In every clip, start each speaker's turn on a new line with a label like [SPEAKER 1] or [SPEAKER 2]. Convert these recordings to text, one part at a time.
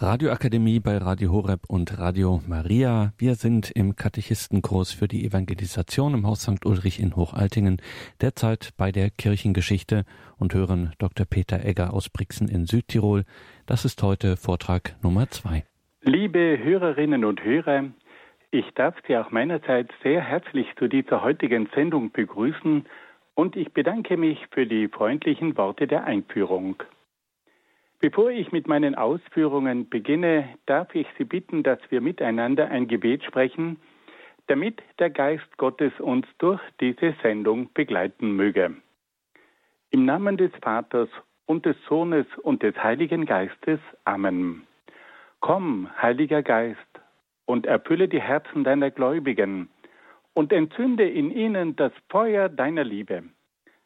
[SPEAKER 1] Radioakademie bei Radio Horeb und Radio Maria. Wir sind im Katechistenkurs für die Evangelisation im Haus St. Ulrich in Hochaltingen, derzeit bei der Kirchengeschichte und hören Dr. Peter Egger aus Brixen in Südtirol. Das ist heute Vortrag Nummer zwei.
[SPEAKER 2] Liebe Hörerinnen und Hörer, ich darf Sie auch meinerseits sehr herzlich zu dieser heutigen Sendung begrüßen und ich bedanke mich für die freundlichen Worte der Einführung. Bevor ich mit meinen Ausführungen beginne, darf ich Sie bitten, dass wir miteinander ein Gebet sprechen, damit der Geist Gottes uns durch diese Sendung begleiten möge. Im Namen des Vaters und des Sohnes und des Heiligen Geistes. Amen. Komm, Heiliger Geist, und erfülle die Herzen deiner Gläubigen und entzünde in ihnen das Feuer deiner Liebe.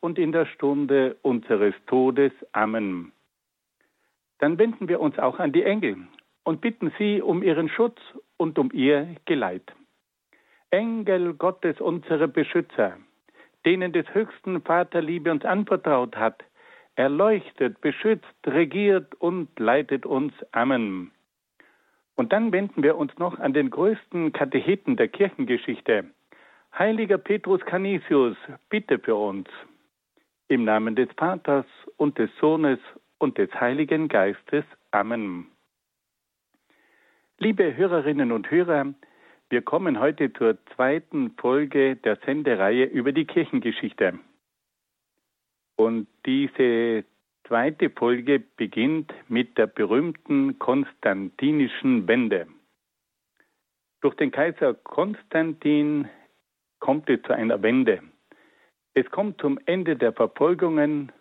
[SPEAKER 2] und in der Stunde unseres Todes. Amen. Dann wenden wir uns auch an die Engel und bitten sie um ihren Schutz und um ihr Geleit. Engel Gottes, unsere Beschützer, denen des höchsten Vater Liebe uns anvertraut hat, erleuchtet, beschützt, regiert und leitet uns. Amen. Und dann wenden wir uns noch an den größten Katecheten der Kirchengeschichte. Heiliger Petrus Canisius, bitte für uns. Im Namen des Vaters und des Sohnes und des Heiligen Geistes. Amen. Liebe Hörerinnen und Hörer, wir kommen heute zur zweiten Folge der Sendereihe über die Kirchengeschichte. Und diese zweite Folge beginnt mit der berühmten konstantinischen Wende. Durch den Kaiser Konstantin kommt es zu einer Wende. Es kommt zum Ende der Verfolgungen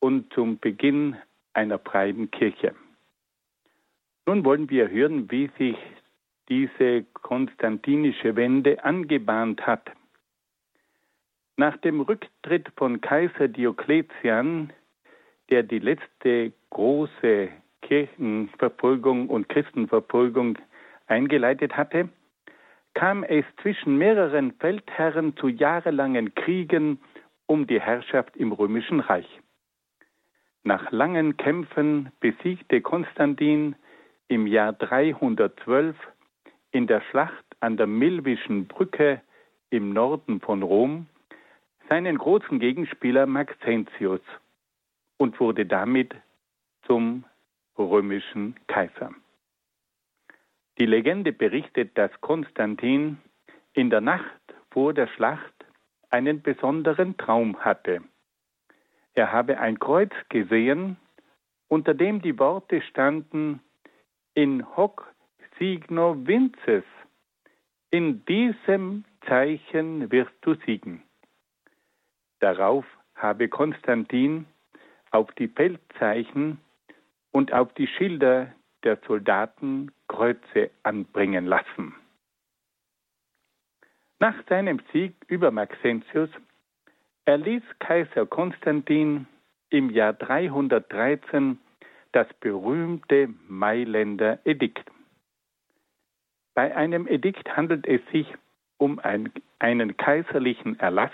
[SPEAKER 2] und zum Beginn einer freien Kirche. Nun wollen wir hören, wie sich diese konstantinische Wende angebahnt hat. Nach dem Rücktritt von Kaiser Diokletian, der die letzte große Kirchenverfolgung und Christenverfolgung eingeleitet hatte, kam es zwischen mehreren Feldherren zu jahrelangen Kriegen um die Herrschaft im römischen Reich. Nach langen Kämpfen besiegte Konstantin im Jahr 312 in der Schlacht an der Milvischen Brücke im Norden von Rom seinen großen Gegenspieler Maxentius und wurde damit zum römischen Kaiser. Die Legende berichtet, dass Konstantin in der Nacht vor der Schlacht einen besonderen Traum hatte. Er habe ein Kreuz gesehen, unter dem die Worte standen in hoc signo vinces. In diesem Zeichen wirst du siegen. Darauf habe Konstantin auf die Feldzeichen und auf die Schilder der Soldaten Kreuze anbringen lassen. Nach seinem Sieg über Maxentius erließ Kaiser Konstantin im Jahr 313 das berühmte Mailänder Edikt. Bei einem Edikt handelt es sich um ein, einen kaiserlichen Erlass,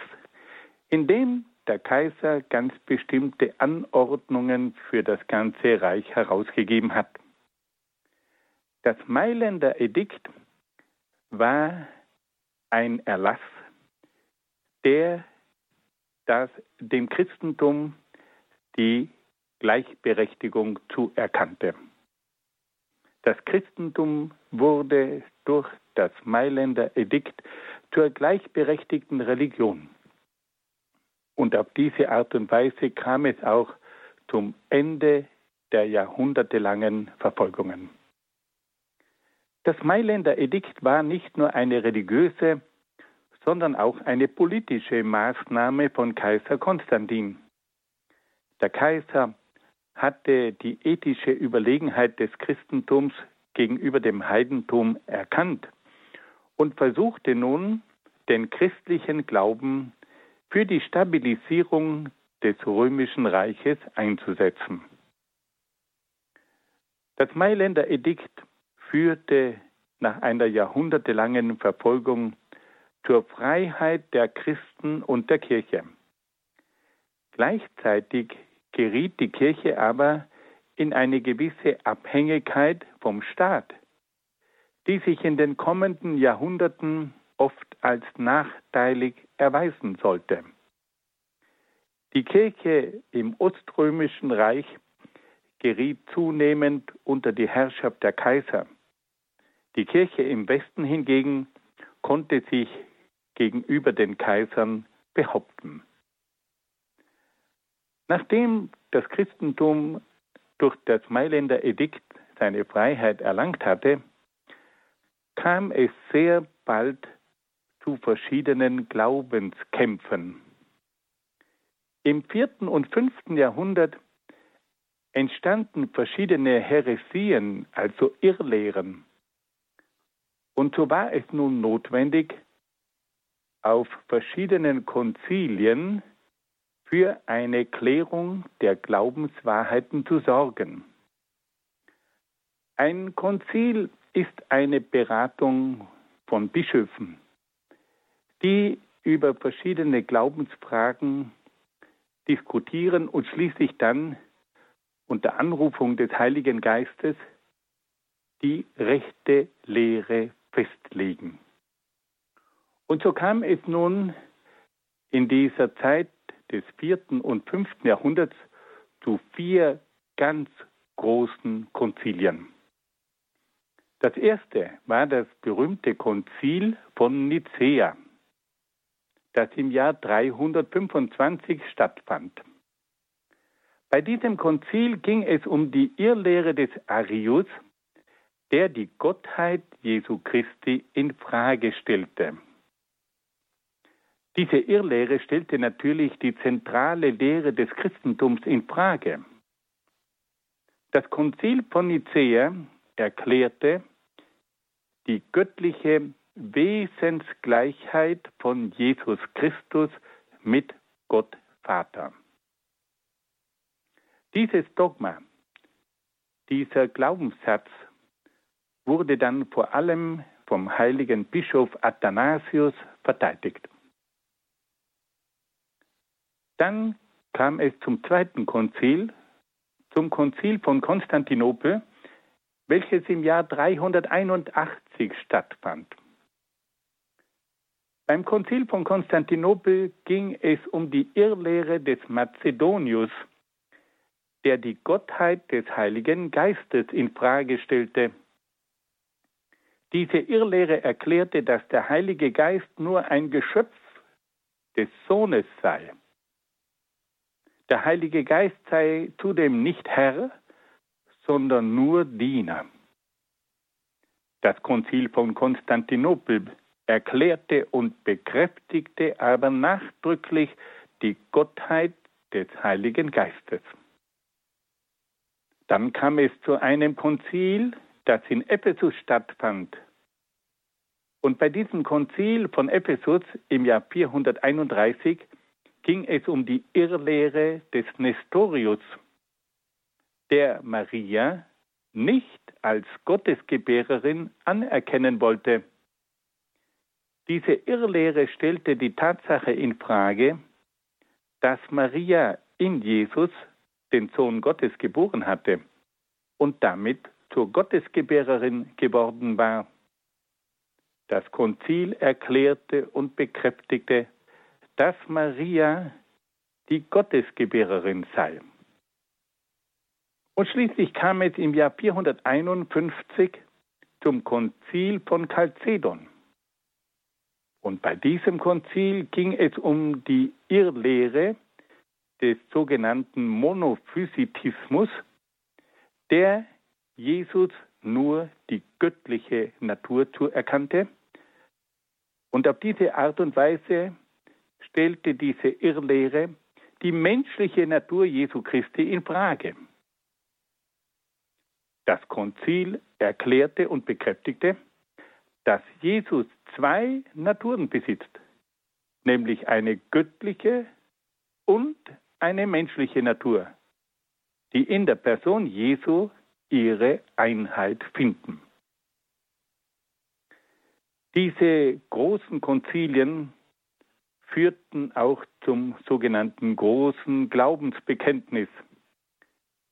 [SPEAKER 2] in dem der Kaiser ganz bestimmte Anordnungen für das ganze Reich herausgegeben hat. Das Mailänder Edikt war ein Erlass, der das, dem Christentum die Gleichberechtigung zuerkannte. Das Christentum wurde durch das Mailänder Edikt zur gleichberechtigten Religion. Und auf diese Art und Weise kam es auch zum Ende der jahrhundertelangen Verfolgungen. Das Mailänder Edikt war nicht nur eine religiöse, sondern auch eine politische Maßnahme von Kaiser Konstantin. Der Kaiser hatte die ethische Überlegenheit des Christentums gegenüber dem Heidentum erkannt und versuchte nun, den christlichen Glauben für die Stabilisierung des römischen Reiches einzusetzen. Das Mailänder Edikt führte nach einer jahrhundertelangen Verfolgung zur Freiheit der Christen und der Kirche. Gleichzeitig geriet die Kirche aber in eine gewisse Abhängigkeit vom Staat, die sich in den kommenden Jahrhunderten oft als nachteilig erweisen sollte. Die Kirche im Oströmischen Reich geriet zunehmend unter die Herrschaft der Kaiser. Die Kirche im Westen hingegen konnte sich gegenüber den Kaisern behaupten. Nachdem das Christentum durch das Mailänder Edikt seine Freiheit erlangt hatte, kam es sehr bald zu verschiedenen Glaubenskämpfen. Im vierten und fünften Jahrhundert entstanden verschiedene Heresien, also Irrlehren. Und so war es nun notwendig, auf verschiedenen Konzilien für eine Klärung der Glaubenswahrheiten zu sorgen. Ein Konzil ist eine Beratung von Bischöfen, die über verschiedene Glaubensfragen diskutieren und schließlich dann unter Anrufung des Heiligen Geistes die rechte Lehre festlegen. Und so kam es nun in dieser Zeit des vierten und fünften Jahrhunderts zu vier ganz großen Konzilien. Das erste war das berühmte Konzil von Nicäa, das im Jahr 325 stattfand. Bei diesem Konzil ging es um die Irrlehre des Arius, der die Gottheit Jesu Christi in Frage stellte. Diese Irrlehre stellte natürlich die zentrale Lehre des Christentums in Frage. Das Konzil von Nicäa erklärte die göttliche Wesensgleichheit von Jesus Christus mit Gott Vater. Dieses Dogma, dieser Glaubenssatz wurde dann vor allem vom heiligen Bischof Athanasius verteidigt. Dann kam es zum zweiten Konzil, zum Konzil von Konstantinopel, welches im Jahr 381 stattfand. Beim Konzil von Konstantinopel ging es um die Irrlehre des Mazedonius, der die Gottheit des Heiligen Geistes in Frage stellte. Diese Irrlehre erklärte, dass der Heilige Geist nur ein Geschöpf des Sohnes sei. Der Heilige Geist sei zudem nicht Herr, sondern nur Diener. Das Konzil von Konstantinopel erklärte und bekräftigte aber nachdrücklich die Gottheit des Heiligen Geistes. Dann kam es zu einem Konzil, das in Ephesus stattfand. Und bei diesem Konzil von Ephesus im Jahr 431 ging es um die Irrlehre des Nestorius, der Maria nicht als Gottesgebärerin anerkennen wollte. Diese Irrlehre stellte die Tatsache in Frage, dass Maria in Jesus den Sohn Gottes geboren hatte und damit zur Gottesgebärerin geworden war. Das Konzil erklärte und bekräftigte, dass Maria die Gottesgebärerin sei. Und schließlich kam es im Jahr 451 zum Konzil von Chalcedon. Und bei diesem Konzil ging es um die Irrlehre des sogenannten Monophysitismus, der Jesus nur die göttliche Natur zuerkannte. Und auf diese Art und Weise stellte diese Irrlehre die menschliche Natur Jesu Christi in Frage. Das Konzil erklärte und bekräftigte, dass Jesus zwei Naturen besitzt, nämlich eine göttliche und eine menschliche Natur, die in der Person Jesu ihre Einheit finden. Diese großen Konzilien führten auch zum sogenannten großen Glaubensbekenntnis,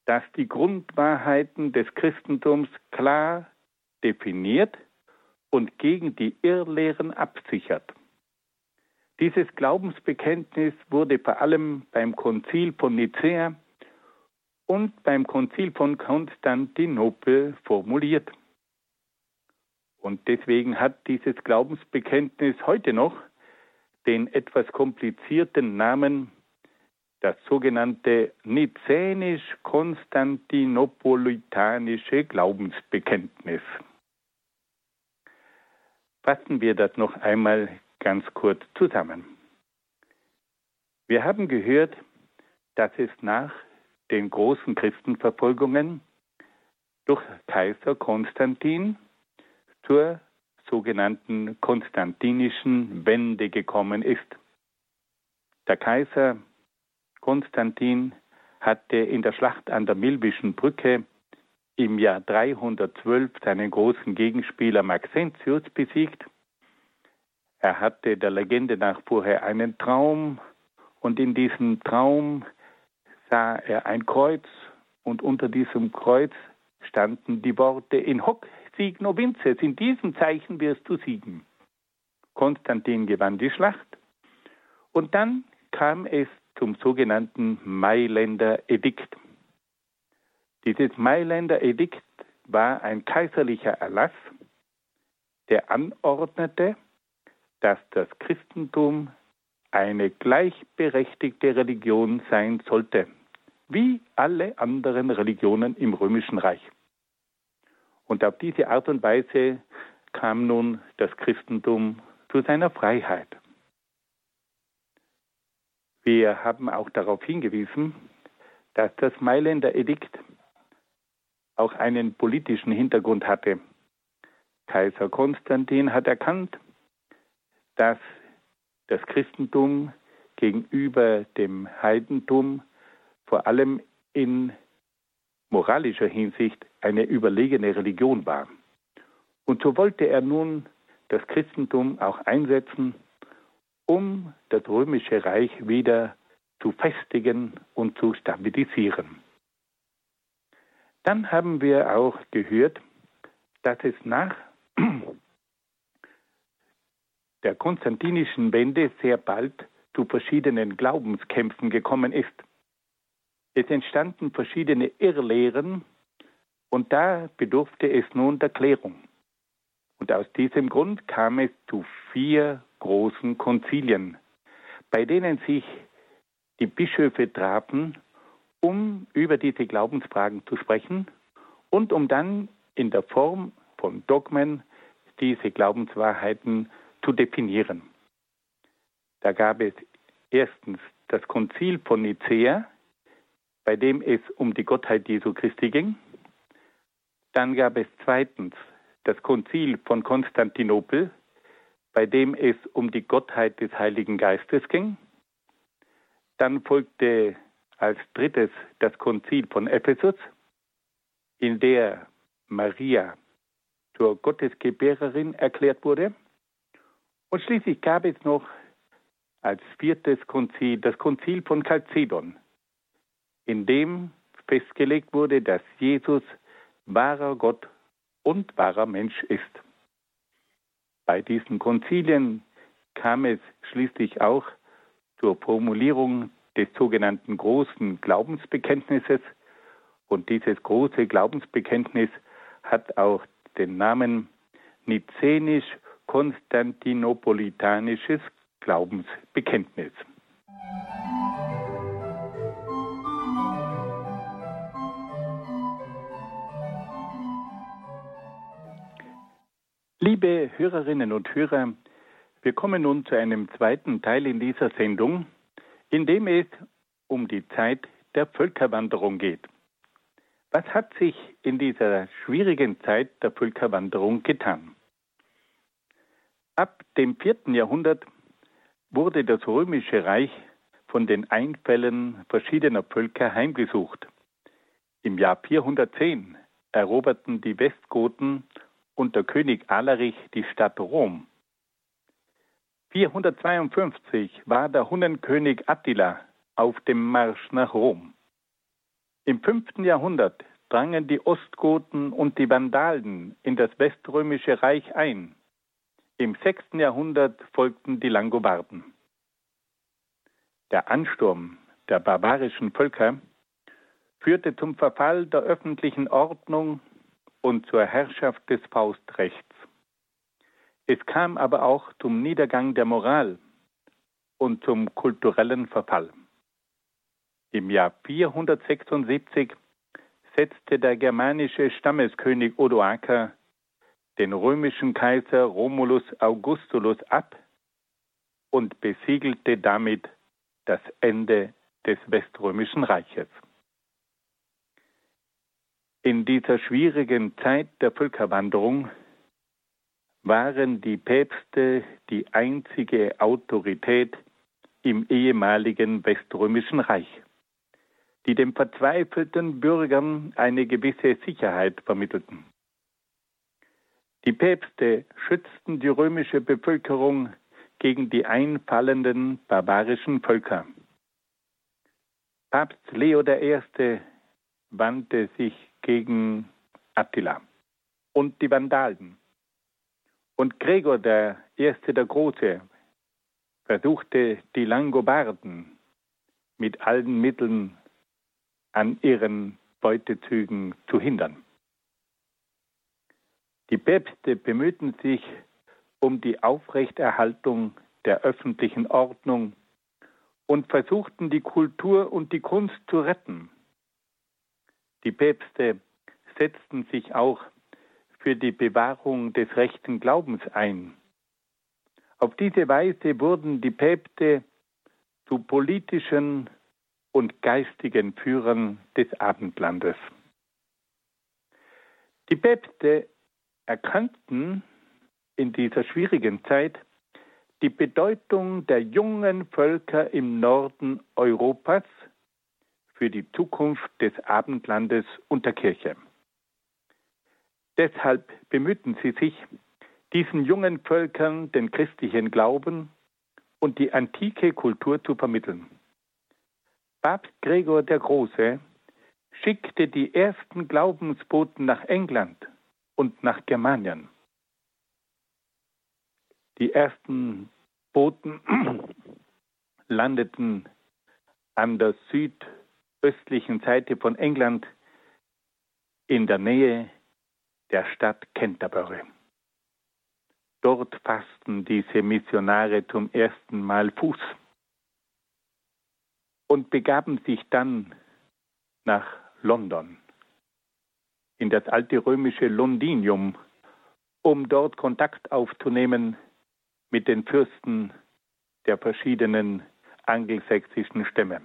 [SPEAKER 2] das die Grundwahrheiten des Christentums klar definiert und gegen die Irrlehren absichert. Dieses Glaubensbekenntnis wurde vor allem beim Konzil von Nicäa und beim Konzil von Konstantinopel formuliert. Und deswegen hat dieses Glaubensbekenntnis heute noch den etwas komplizierten Namen das sogenannte nizänisch-konstantinopolitanische Glaubensbekenntnis. Fassen wir das noch einmal ganz kurz zusammen. Wir haben gehört, dass es nach den großen Christenverfolgungen durch Kaiser Konstantin zur sogenannten konstantinischen Wende gekommen ist. Der Kaiser Konstantin hatte in der Schlacht an der Milbischen Brücke im Jahr 312 seinen großen Gegenspieler Maxentius besiegt. Er hatte der Legende nach vorher einen Traum und in diesem Traum sah er ein Kreuz und unter diesem Kreuz standen die Worte in hoc signo vinces, in diesem Zeichen wirst du siegen. Konstantin gewann die Schlacht und dann kam es zum sogenannten Mailänder Edikt. Dieses Mailänder Edikt war ein kaiserlicher Erlass, der anordnete, dass das Christentum eine gleichberechtigte Religion sein sollte, wie alle anderen Religionen im römischen Reich. Und auf diese Art und Weise kam nun das Christentum zu seiner Freiheit. Wir haben auch darauf hingewiesen, dass das Mailänder Edikt auch einen politischen Hintergrund hatte. Kaiser Konstantin hat erkannt, dass das Christentum gegenüber dem Heidentum vor allem in moralischer Hinsicht eine überlegene Religion war. Und so wollte er nun das Christentum auch einsetzen, um das römische Reich wieder zu festigen und zu stabilisieren. Dann haben wir auch gehört, dass es nach der konstantinischen Wende sehr bald zu verschiedenen Glaubenskämpfen gekommen ist. Es entstanden verschiedene Irrlehren und da bedurfte es nun der Klärung. Und aus diesem Grund kam es zu vier großen Konzilien, bei denen sich die Bischöfe trafen, um über diese Glaubensfragen zu sprechen und um dann in der Form von Dogmen diese Glaubenswahrheiten zu definieren. Da gab es erstens das Konzil von Nicäa, bei dem es um die Gottheit Jesu Christi ging. Dann gab es zweitens das Konzil von Konstantinopel, bei dem es um die Gottheit des Heiligen Geistes ging. Dann folgte als drittes das Konzil von Ephesus, in der Maria zur Gottesgebärerin erklärt wurde. Und schließlich gab es noch als viertes Konzil das Konzil von Chalcedon, in dem festgelegt wurde, dass Jesus wahrer Gott und wahrer Mensch ist. Bei diesen Konzilien kam es schließlich auch zur Formulierung des sogenannten großen Glaubensbekenntnisses und dieses große Glaubensbekenntnis hat auch den Namen Nizänisch-Konstantinopolitanisches Glaubensbekenntnis. Liebe Hörerinnen und Hörer, wir kommen nun zu einem zweiten Teil in dieser Sendung, in dem es um die Zeit der Völkerwanderung geht. Was hat sich in dieser schwierigen Zeit der Völkerwanderung getan? Ab dem vierten Jahrhundert wurde das römische Reich von den Einfällen verschiedener Völker heimgesucht. Im Jahr 410 eroberten die Westgoten unter König Alarich die Stadt Rom. 452 war der Hunnenkönig Attila auf dem Marsch nach Rom. Im fünften Jahrhundert drangen die Ostgoten und die Vandalen in das weströmische Reich ein. Im sechsten Jahrhundert folgten die Langobarden. Der Ansturm der barbarischen Völker führte zum Verfall der öffentlichen Ordnung und zur Herrschaft des Faustrechts. Es kam aber auch zum Niedergang der Moral und zum kulturellen Verfall. Im Jahr 476 setzte der germanische Stammeskönig Odoaker den römischen Kaiser Romulus Augustulus ab und besiegelte damit das Ende des Weströmischen Reiches. In dieser schwierigen Zeit der Völkerwanderung waren die Päpste die einzige Autorität im ehemaligen Weströmischen Reich die den verzweifelten Bürgern eine gewisse Sicherheit vermittelten. Die Päpste schützten die römische Bevölkerung gegen die einfallenden barbarischen Völker. Papst Leo I. wandte sich gegen Attila und die Vandalen. Und Gregor I. der Große versuchte die Langobarden mit allen Mitteln an ihren Beutezügen zu hindern. Die Päpste bemühten sich um die Aufrechterhaltung der öffentlichen Ordnung und versuchten die Kultur und die Kunst zu retten. Die Päpste setzten sich auch für die Bewahrung des rechten Glaubens ein. Auf diese Weise wurden die Päpste zu politischen und geistigen Führern des Abendlandes. Die Päpste erkannten in dieser schwierigen Zeit die Bedeutung der jungen Völker im Norden Europas für die Zukunft des Abendlandes und der Kirche. Deshalb bemühten sie sich, diesen jungen Völkern den christlichen Glauben und die antike Kultur zu vermitteln. Papst Gregor der Große schickte die ersten Glaubensboten nach England und nach Germanien. Die ersten Boten landeten an der südöstlichen Seite von England in der Nähe der Stadt Canterbury. Dort fassten diese Missionare zum ersten Mal Fuß und begaben sich dann nach London, in das alte römische Londinium, um dort Kontakt aufzunehmen mit den Fürsten der verschiedenen angelsächsischen Stämme.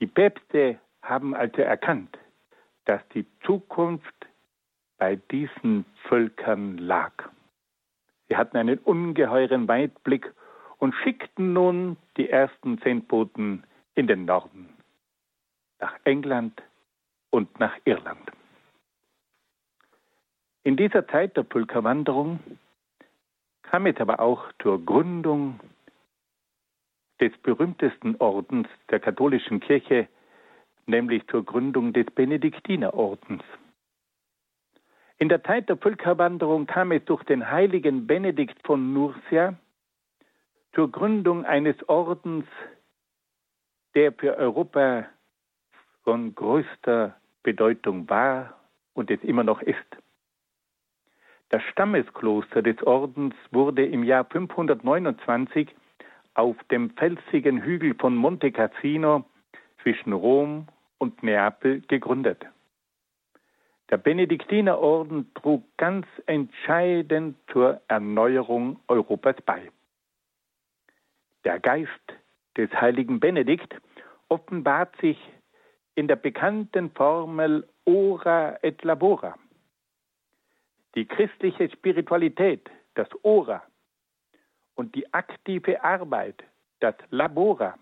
[SPEAKER 2] Die Päpste haben also erkannt, dass die Zukunft bei diesen Völkern lag. Sie hatten einen ungeheuren Weitblick und schickten nun die ersten Zehntboten in den Norden, nach England und nach Irland. In dieser Zeit der Pulkerwanderung kam es aber auch zur Gründung des berühmtesten Ordens der katholischen Kirche, nämlich zur Gründung des Benediktinerordens. In der Zeit der Völkerwanderung kam es durch den heiligen Benedikt von Nursia zur Gründung eines Ordens, der für Europa von größter Bedeutung war und es immer noch ist. Das Stammeskloster des Ordens wurde im Jahr 529 auf dem felsigen Hügel von Monte Cassino zwischen Rom und Neapel gegründet. Der Benediktinerorden trug ganz entscheidend zur Erneuerung Europas bei. Der Geist des heiligen Benedikt offenbart sich in der bekannten Formel Ora et Labora. Die christliche Spiritualität, das Ora, und die aktive Arbeit, das Labora,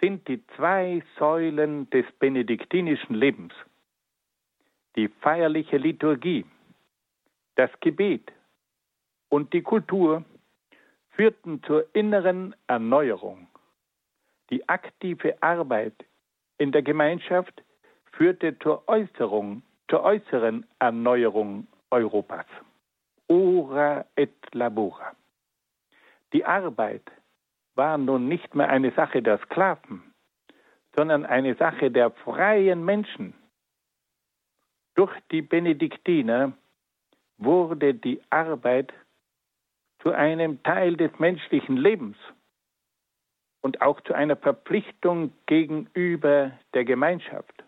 [SPEAKER 2] sind die zwei Säulen des benediktinischen Lebens. Die feierliche Liturgie, das Gebet und die Kultur führten zur inneren Erneuerung. Die aktive Arbeit in der Gemeinschaft führte zur Äußerung, zur äußeren Erneuerung Europas. Ora et labora. Die Arbeit war nun nicht mehr eine Sache der Sklaven, sondern eine Sache der freien Menschen. Durch die Benediktiner wurde die Arbeit zu einem Teil des menschlichen Lebens und auch zu einer Verpflichtung gegenüber der Gemeinschaft.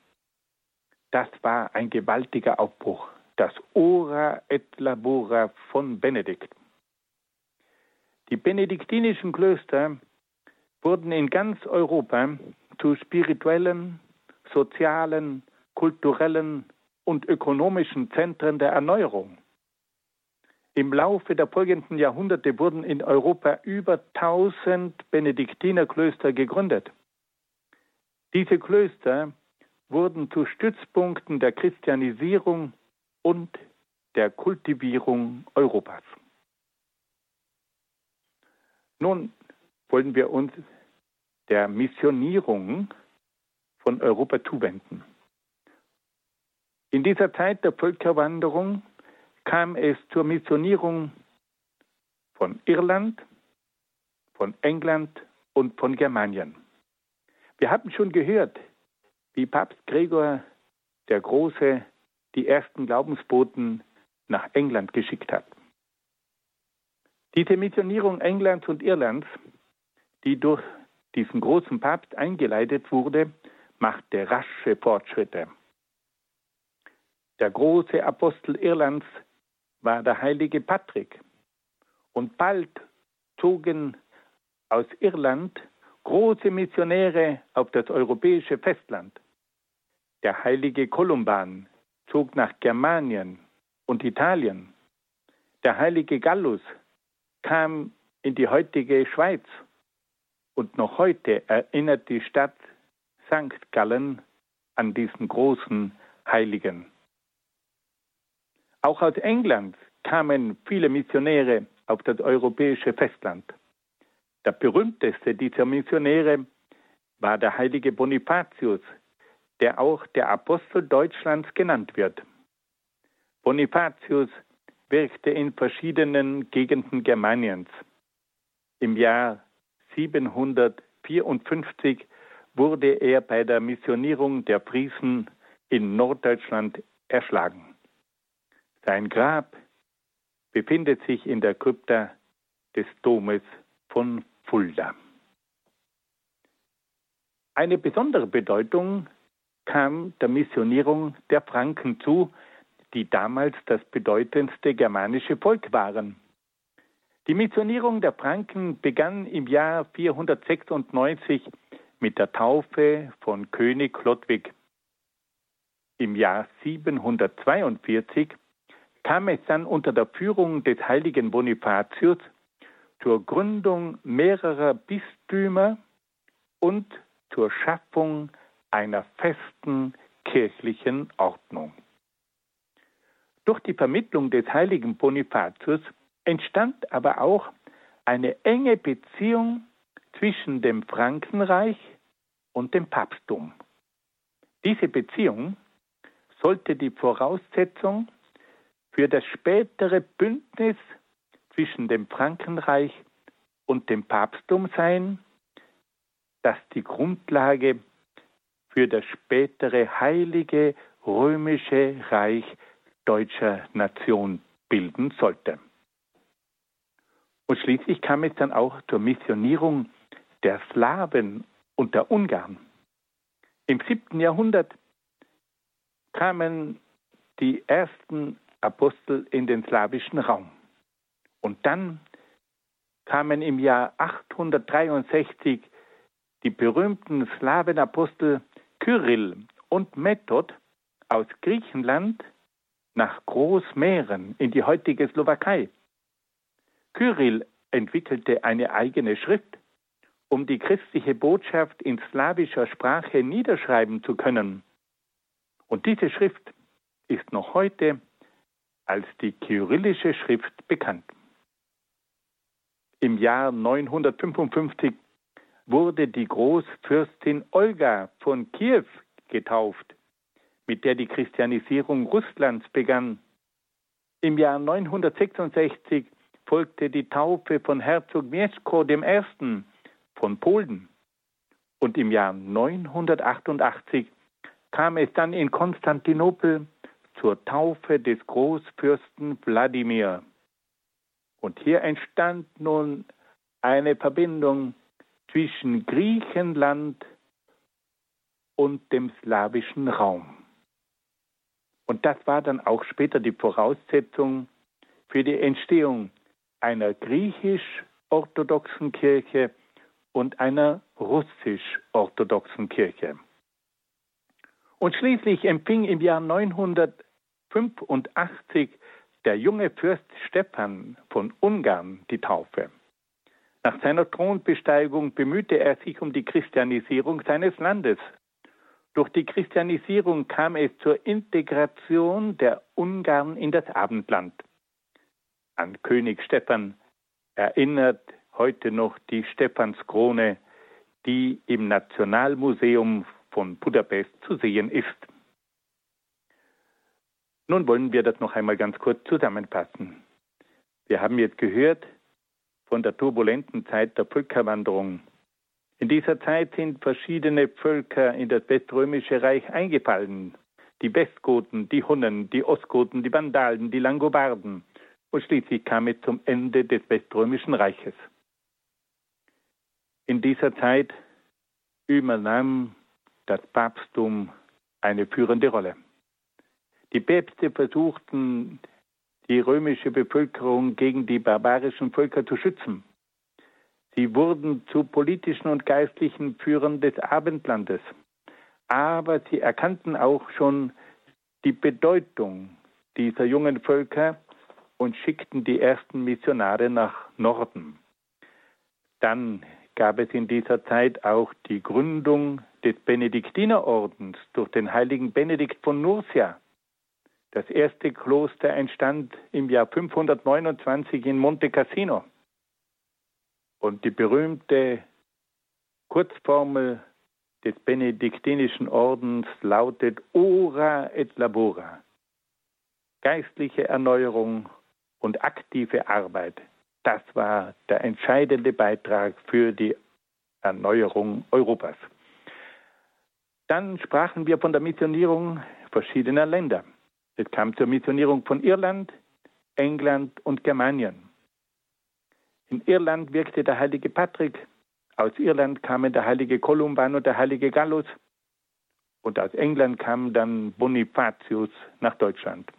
[SPEAKER 2] Das war ein gewaltiger Aufbruch, das Ora et Labora von Benedikt. Die benediktinischen Klöster wurden in ganz Europa zu spirituellen, sozialen, kulturellen und ökonomischen Zentren der Erneuerung. Im Laufe der folgenden Jahrhunderte wurden in Europa über 1000 Benediktinerklöster gegründet. Diese Klöster wurden zu Stützpunkten der Christianisierung und der Kultivierung Europas. Nun wollen wir uns der Missionierung von Europa zuwenden. In dieser Zeit der Völkerwanderung kam es zur Missionierung von Irland, von England und von Germanien. Wir haben schon gehört, wie Papst Gregor der Große die ersten Glaubensboten nach England geschickt hat. Diese Missionierung Englands und Irlands, die durch diesen großen Papst eingeleitet wurde, machte rasche Fortschritte. Der große Apostel Irlands war der heilige Patrick. Und bald zogen aus Irland große Missionäre auf das europäische Festland. Der heilige Kolumban zog nach Germanien und Italien. Der heilige Gallus kam in die heutige Schweiz und noch heute erinnert die Stadt St. Gallen an diesen großen Heiligen. Auch aus England kamen viele Missionäre auf das europäische Festland. Der berühmteste dieser Missionäre war der heilige Bonifatius, der auch der Apostel Deutschlands genannt wird. Bonifatius wirkte in verschiedenen Gegenden Germaniens. Im Jahr 754 wurde er bei der Missionierung der Friesen in Norddeutschland erschlagen. Sein Grab befindet sich in der Krypta des Domes von Fulda. Eine besondere Bedeutung kam der Missionierung der Franken zu, die damals das bedeutendste germanische Volk waren. Die Missionierung der Franken begann im Jahr 496 mit der Taufe von König Ludwig. Im Jahr 742 kam es dann unter der Führung des heiligen Bonifatius zur Gründung mehrerer Bistümer und zur Schaffung einer festen kirchlichen Ordnung. Durch die Vermittlung des heiligen Bonifatius entstand aber auch eine enge Beziehung zwischen dem Frankenreich und dem Papsttum. Diese Beziehung sollte die Voraussetzung für das spätere Bündnis zwischen dem Frankenreich und dem Papsttum sein, das die Grundlage für das spätere heilige römische Reich deutscher Nation bilden sollte. Und schließlich kam es dann auch zur Missionierung der Slawen und der Ungarn. Im siebten Jahrhundert kamen die ersten Apostel in den slawischen Raum. Und dann kamen im Jahr 863 die berühmten Slawenapostel Kyrill und Method aus Griechenland nach Großmähren in die heutige Slowakei. Kyrill entwickelte eine eigene Schrift, um die christliche Botschaft in slawischer Sprache niederschreiben zu können. Und diese Schrift ist noch heute als die kyrillische Schrift bekannt. Im Jahr 955 wurde die Großfürstin Olga von Kiew getauft, mit der die Christianisierung Russlands begann. Im Jahr 966 folgte die Taufe von Herzog Mieszko I. von Polen. Und im Jahr 988 kam es dann in Konstantinopel zur Taufe des Großfürsten Wladimir. Und hier entstand nun eine Verbindung zwischen Griechenland und dem slawischen Raum. Und das war dann auch später die Voraussetzung für die Entstehung einer griechisch-orthodoxen Kirche und einer russisch-orthodoxen Kirche. Und schließlich empfing im Jahr 985 der junge Fürst Stephan von Ungarn die Taufe. Nach seiner Thronbesteigung bemühte er sich um die Christianisierung seines Landes. Durch die Christianisierung kam es zur Integration der Ungarn in das Abendland. An König Stephan erinnert heute noch die Stephanskrone, die im Nationalmuseum von Budapest zu sehen ist. Nun wollen wir das noch einmal ganz kurz zusammenfassen. Wir haben jetzt gehört, von der turbulenten Zeit der Völkerwanderung. In dieser Zeit sind verschiedene Völker in das Weströmische Reich eingefallen. Die Westgoten, die Hunnen, die Ostgoten, die Vandalen, die Langobarden. Und schließlich kam es zum Ende des Weströmischen Reiches. In dieser Zeit übernahm das Papsttum eine führende Rolle. Die Päpste versuchten, die römische Bevölkerung gegen die barbarischen Völker zu schützen. Sie wurden zu politischen und geistlichen Führern des Abendlandes. Aber sie erkannten auch schon die Bedeutung dieser jungen Völker und schickten die ersten Missionare nach Norden. Dann gab es in dieser Zeit auch die Gründung des Benediktinerordens durch den heiligen Benedikt von Nursia. Das erste Kloster entstand im Jahr 529 in Monte Cassino. Und die berühmte Kurzformel des benediktinischen Ordens lautet Ora et Labora. Geistliche Erneuerung und aktive Arbeit. Das war der entscheidende Beitrag für die Erneuerung Europas. Dann sprachen wir von der Missionierung verschiedener Länder. Es kam zur Missionierung von Irland, England und Germanien. In Irland wirkte der heilige Patrick, aus Irland kamen der heilige Kolumban und der heilige Gallus und aus England kam dann Bonifatius nach Deutschland.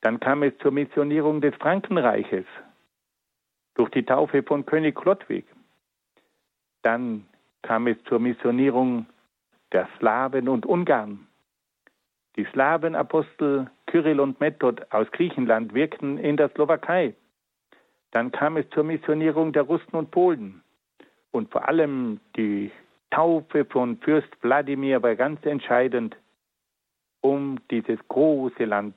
[SPEAKER 2] Dann kam es zur Missionierung des Frankenreiches durch die Taufe von König Chlodwig. Dann kam es zur Missionierung der Slawen und Ungarn die Slawenapostel Kyrill und Method aus Griechenland wirkten in der Slowakei. Dann kam es zur Missionierung der Russen und Polen. Und vor allem die Taufe von Fürst Wladimir war ganz entscheidend, um dieses große Land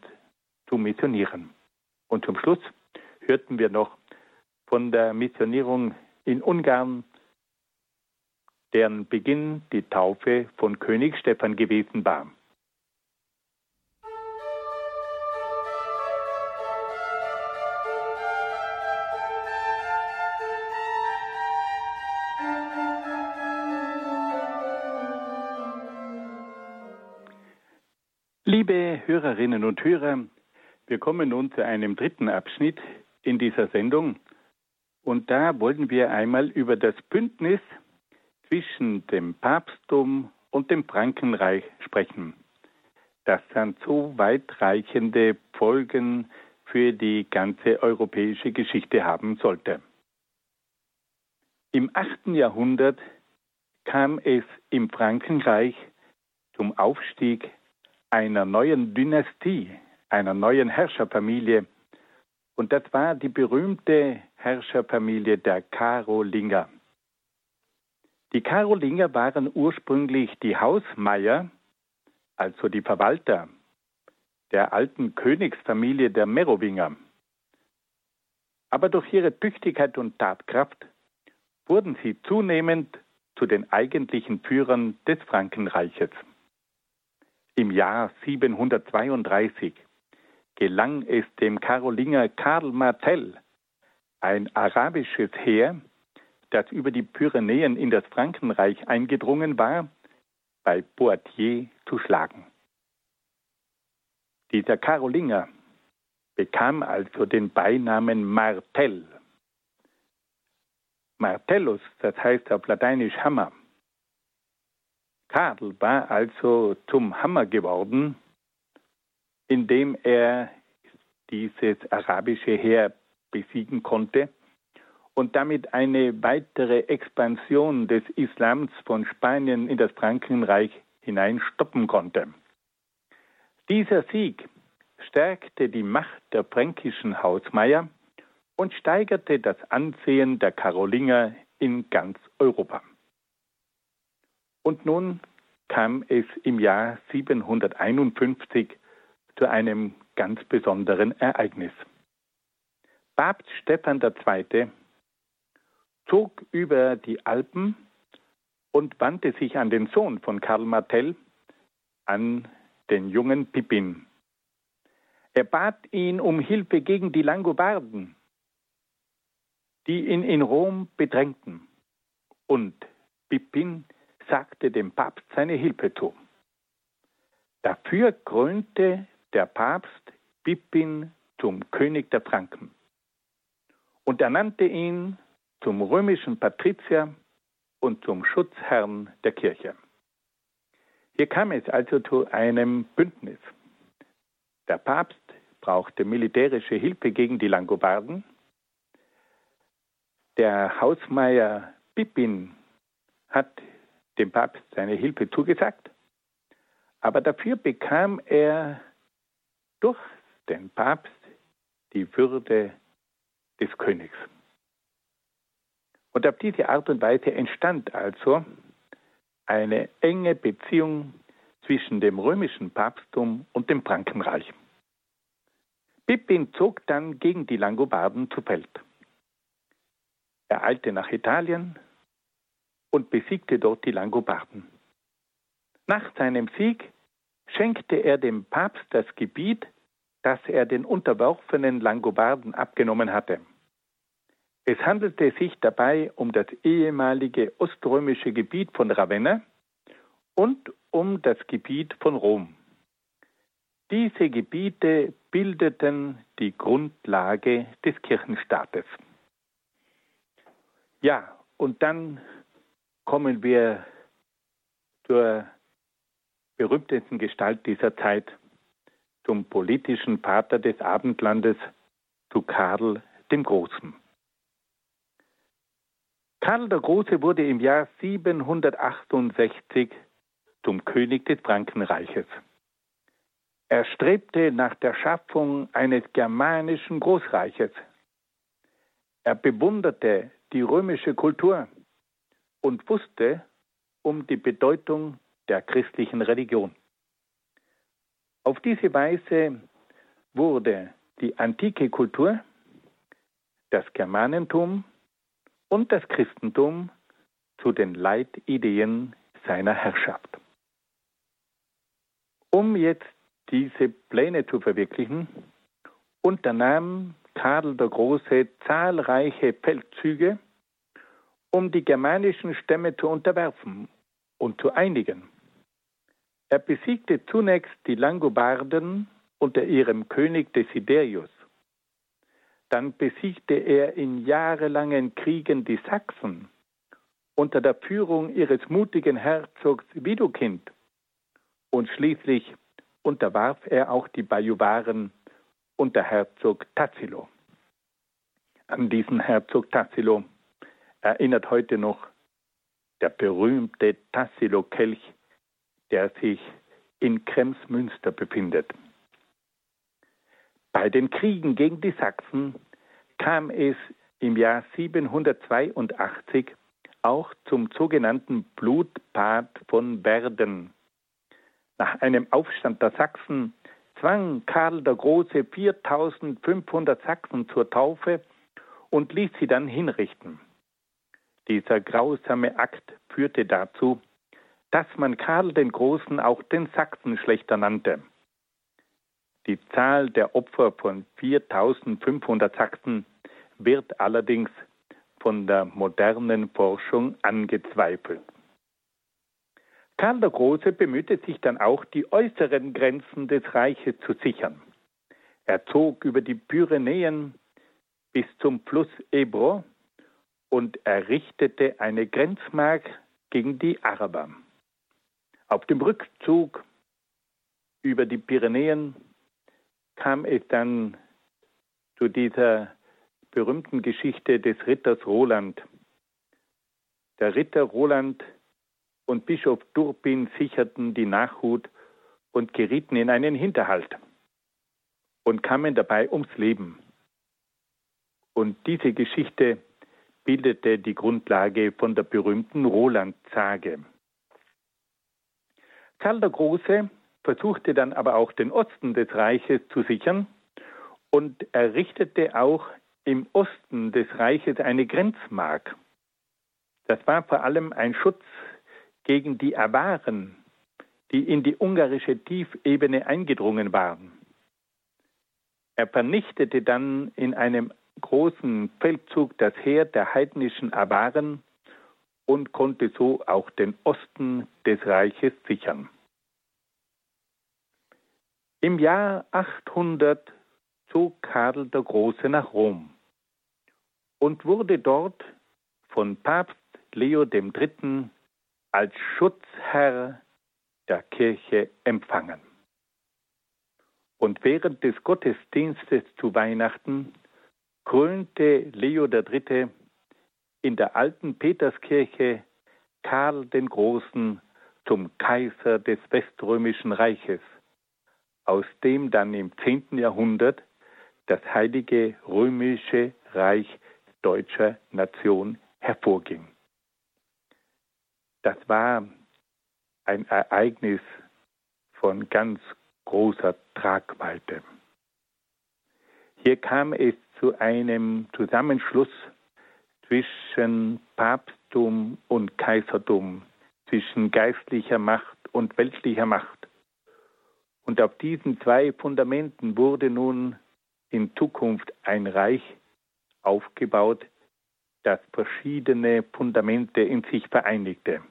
[SPEAKER 2] zu missionieren. Und zum Schluss hörten wir noch von der Missionierung in Ungarn, deren Beginn die Taufe von König Stephan gewesen war. Hörerinnen und Hörer, wir kommen nun zu einem dritten Abschnitt in dieser Sendung. Und da wollen wir einmal über das Bündnis zwischen dem Papsttum und dem Frankenreich sprechen. Das dann so weitreichende Folgen für die ganze europäische Geschichte haben sollte. Im 8. Jahrhundert kam es im Frankenreich zum Aufstieg einer neuen Dynastie, einer neuen Herrscherfamilie. Und das war die berühmte Herrscherfamilie der Karolinger. Die Karolinger waren ursprünglich die Hausmeier, also die Verwalter der alten Königsfamilie der Merowinger. Aber durch ihre Tüchtigkeit und Tatkraft wurden sie zunehmend zu den eigentlichen Führern des Frankenreiches. Im Jahr 732 gelang es dem Karolinger Karl Martell, ein arabisches Heer, das über die Pyrenäen in das Frankenreich eingedrungen war, bei Poitiers zu schlagen. Dieser Karolinger bekam also den Beinamen Martell. Martellus, das heißt auf Lateinisch Hammer. Karl war also zum Hammer geworden, indem er dieses arabische Heer besiegen konnte und damit eine weitere Expansion des Islams von Spanien in das Frankenreich hinein stoppen konnte. Dieser Sieg stärkte die Macht der fränkischen Hausmeier und steigerte das Ansehen der Karolinger in ganz Europa. Und nun kam es im Jahr 751 zu einem ganz besonderen Ereignis. Papst Stephan II. zog über die Alpen und wandte sich an den Sohn von Karl Martell, an den jungen Pippin. Er bat ihn um Hilfe gegen die Langobarden, die ihn in Rom bedrängten. Und Pippin sagte dem Papst seine Hilfe zu. Dafür krönte der Papst Pippin zum König der Franken und ernannte ihn zum römischen Patrizier und zum Schutzherrn der Kirche. Hier kam es also zu einem Bündnis. Der Papst brauchte militärische Hilfe gegen die Langobarden. Der Hausmeier Pippin hat dem Papst seine Hilfe zugesagt, aber dafür bekam er durch den Papst die Würde des Königs. Und auf diese Art und Weise entstand also eine enge Beziehung zwischen dem römischen Papsttum und dem Frankenreich. Pippin zog dann gegen die Langobarden zu Feld. Er eilte nach Italien und besiegte dort die Langobarden. Nach seinem Sieg schenkte er dem Papst das Gebiet, das er den unterworfenen Langobarden abgenommen hatte. Es handelte sich dabei um das ehemalige oströmische Gebiet von Ravenna und um das Gebiet von Rom. Diese Gebiete bildeten die Grundlage des Kirchenstaates. Ja, und dann kommen wir zur berühmtesten Gestalt dieser Zeit, zum politischen Vater des Abendlandes, zu Karl dem Großen. Karl der Große wurde im Jahr 768 zum König des Frankenreiches. Er strebte nach der Schaffung eines germanischen Großreiches. Er bewunderte die römische Kultur und wusste um die Bedeutung der christlichen Religion. Auf diese Weise wurde die antike Kultur, das Germanentum und das Christentum zu den Leitideen seiner Herrschaft. Um jetzt diese Pläne zu verwirklichen, unternahm Karl der Große zahlreiche Feldzüge, um die germanischen Stämme zu unterwerfen und zu einigen. Er besiegte zunächst die Langobarden unter ihrem König Desiderius. Dann besiegte er in jahrelangen Kriegen die Sachsen unter der Führung ihres mutigen Herzogs Widukind. Und schließlich unterwarf er auch die Bajuwaren unter Herzog Tassilo. An diesen Herzog Tassilo erinnert heute noch der berühmte Tassilo-Kelch, der sich in Kremsmünster befindet. Bei den Kriegen gegen die Sachsen kam es im Jahr 782 auch zum sogenannten Blutbad von Werden. Nach einem Aufstand der Sachsen zwang Karl der Große 4500 Sachsen zur Taufe und ließ sie dann hinrichten. Dieser grausame Akt führte dazu, dass man Karl den Großen auch den Sachsen schlechter nannte. Die Zahl der Opfer von 4500 Sachsen wird allerdings von der modernen Forschung angezweifelt. Karl der Große bemühte sich dann auch, die äußeren Grenzen des Reiches zu sichern. Er zog über die Pyrenäen bis zum Fluss Ebro und errichtete eine Grenzmark gegen die Araber. Auf dem Rückzug über die Pyrenäen kam es dann zu dieser berühmten Geschichte des Ritters Roland. Der Ritter Roland und Bischof Durbin sicherten die Nachhut und gerieten in einen Hinterhalt und kamen dabei ums Leben. Und diese Geschichte bildete die Grundlage von der berühmten Roland-Sage. Karl der Große versuchte dann aber auch den Osten des Reiches zu sichern und errichtete auch im Osten des Reiches eine Grenzmark. Das war vor allem ein Schutz gegen die Awaren, die in die ungarische Tiefebene eingedrungen waren. Er vernichtete dann in einem großen Feldzug das Heer der heidnischen Awaren und konnte so auch den Osten des Reiches sichern. Im Jahr 800 zog Karl der Große nach Rom und wurde dort von Papst Leo III. als Schutzherr der Kirche empfangen. Und während des Gottesdienstes zu Weihnachten krönte Leo III. in der alten Peterskirche Karl den Großen zum Kaiser des Weströmischen Reiches aus dem dann im 10. Jahrhundert das Heilige Römische Reich deutscher Nation hervorging. Das war ein Ereignis von ganz großer Tragweite. Hier kam es zu einem Zusammenschluss zwischen Papsttum und Kaisertum, zwischen geistlicher Macht und weltlicher Macht. Und auf diesen zwei Fundamenten wurde nun in Zukunft ein Reich aufgebaut, das verschiedene Fundamente in sich vereinigte.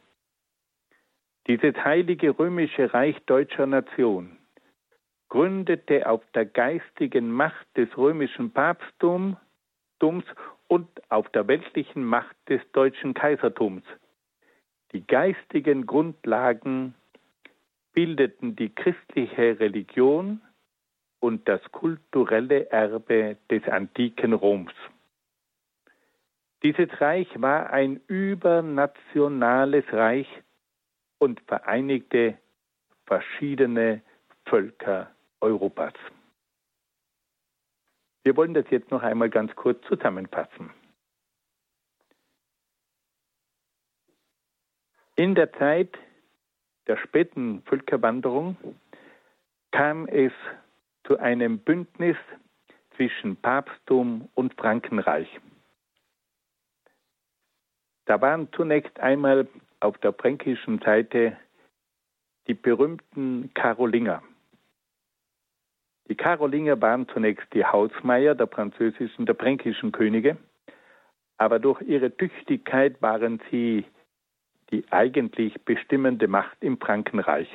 [SPEAKER 2] Dieses heilige römische Reich deutscher Nation gründete auf der geistigen Macht des römischen Papsttums und auf der weltlichen Macht des deutschen Kaisertums. Die geistigen Grundlagen bildeten die christliche Religion und das kulturelle Erbe des antiken Roms. Dieses Reich war ein übernationales Reich und vereinigte verschiedene Völker Europas. Wir wollen das jetzt noch einmal ganz kurz zusammenfassen. In der Zeit der späten Völkerwanderung kam es zu einem Bündnis zwischen Papsttum und Frankenreich. Da waren zunächst einmal auf der fränkischen Seite die berühmten Karolinger. Die Karolinger waren zunächst die Hausmeier der französischen, der fränkischen Könige, aber durch ihre Tüchtigkeit waren sie die eigentlich bestimmende Macht im Frankenreich.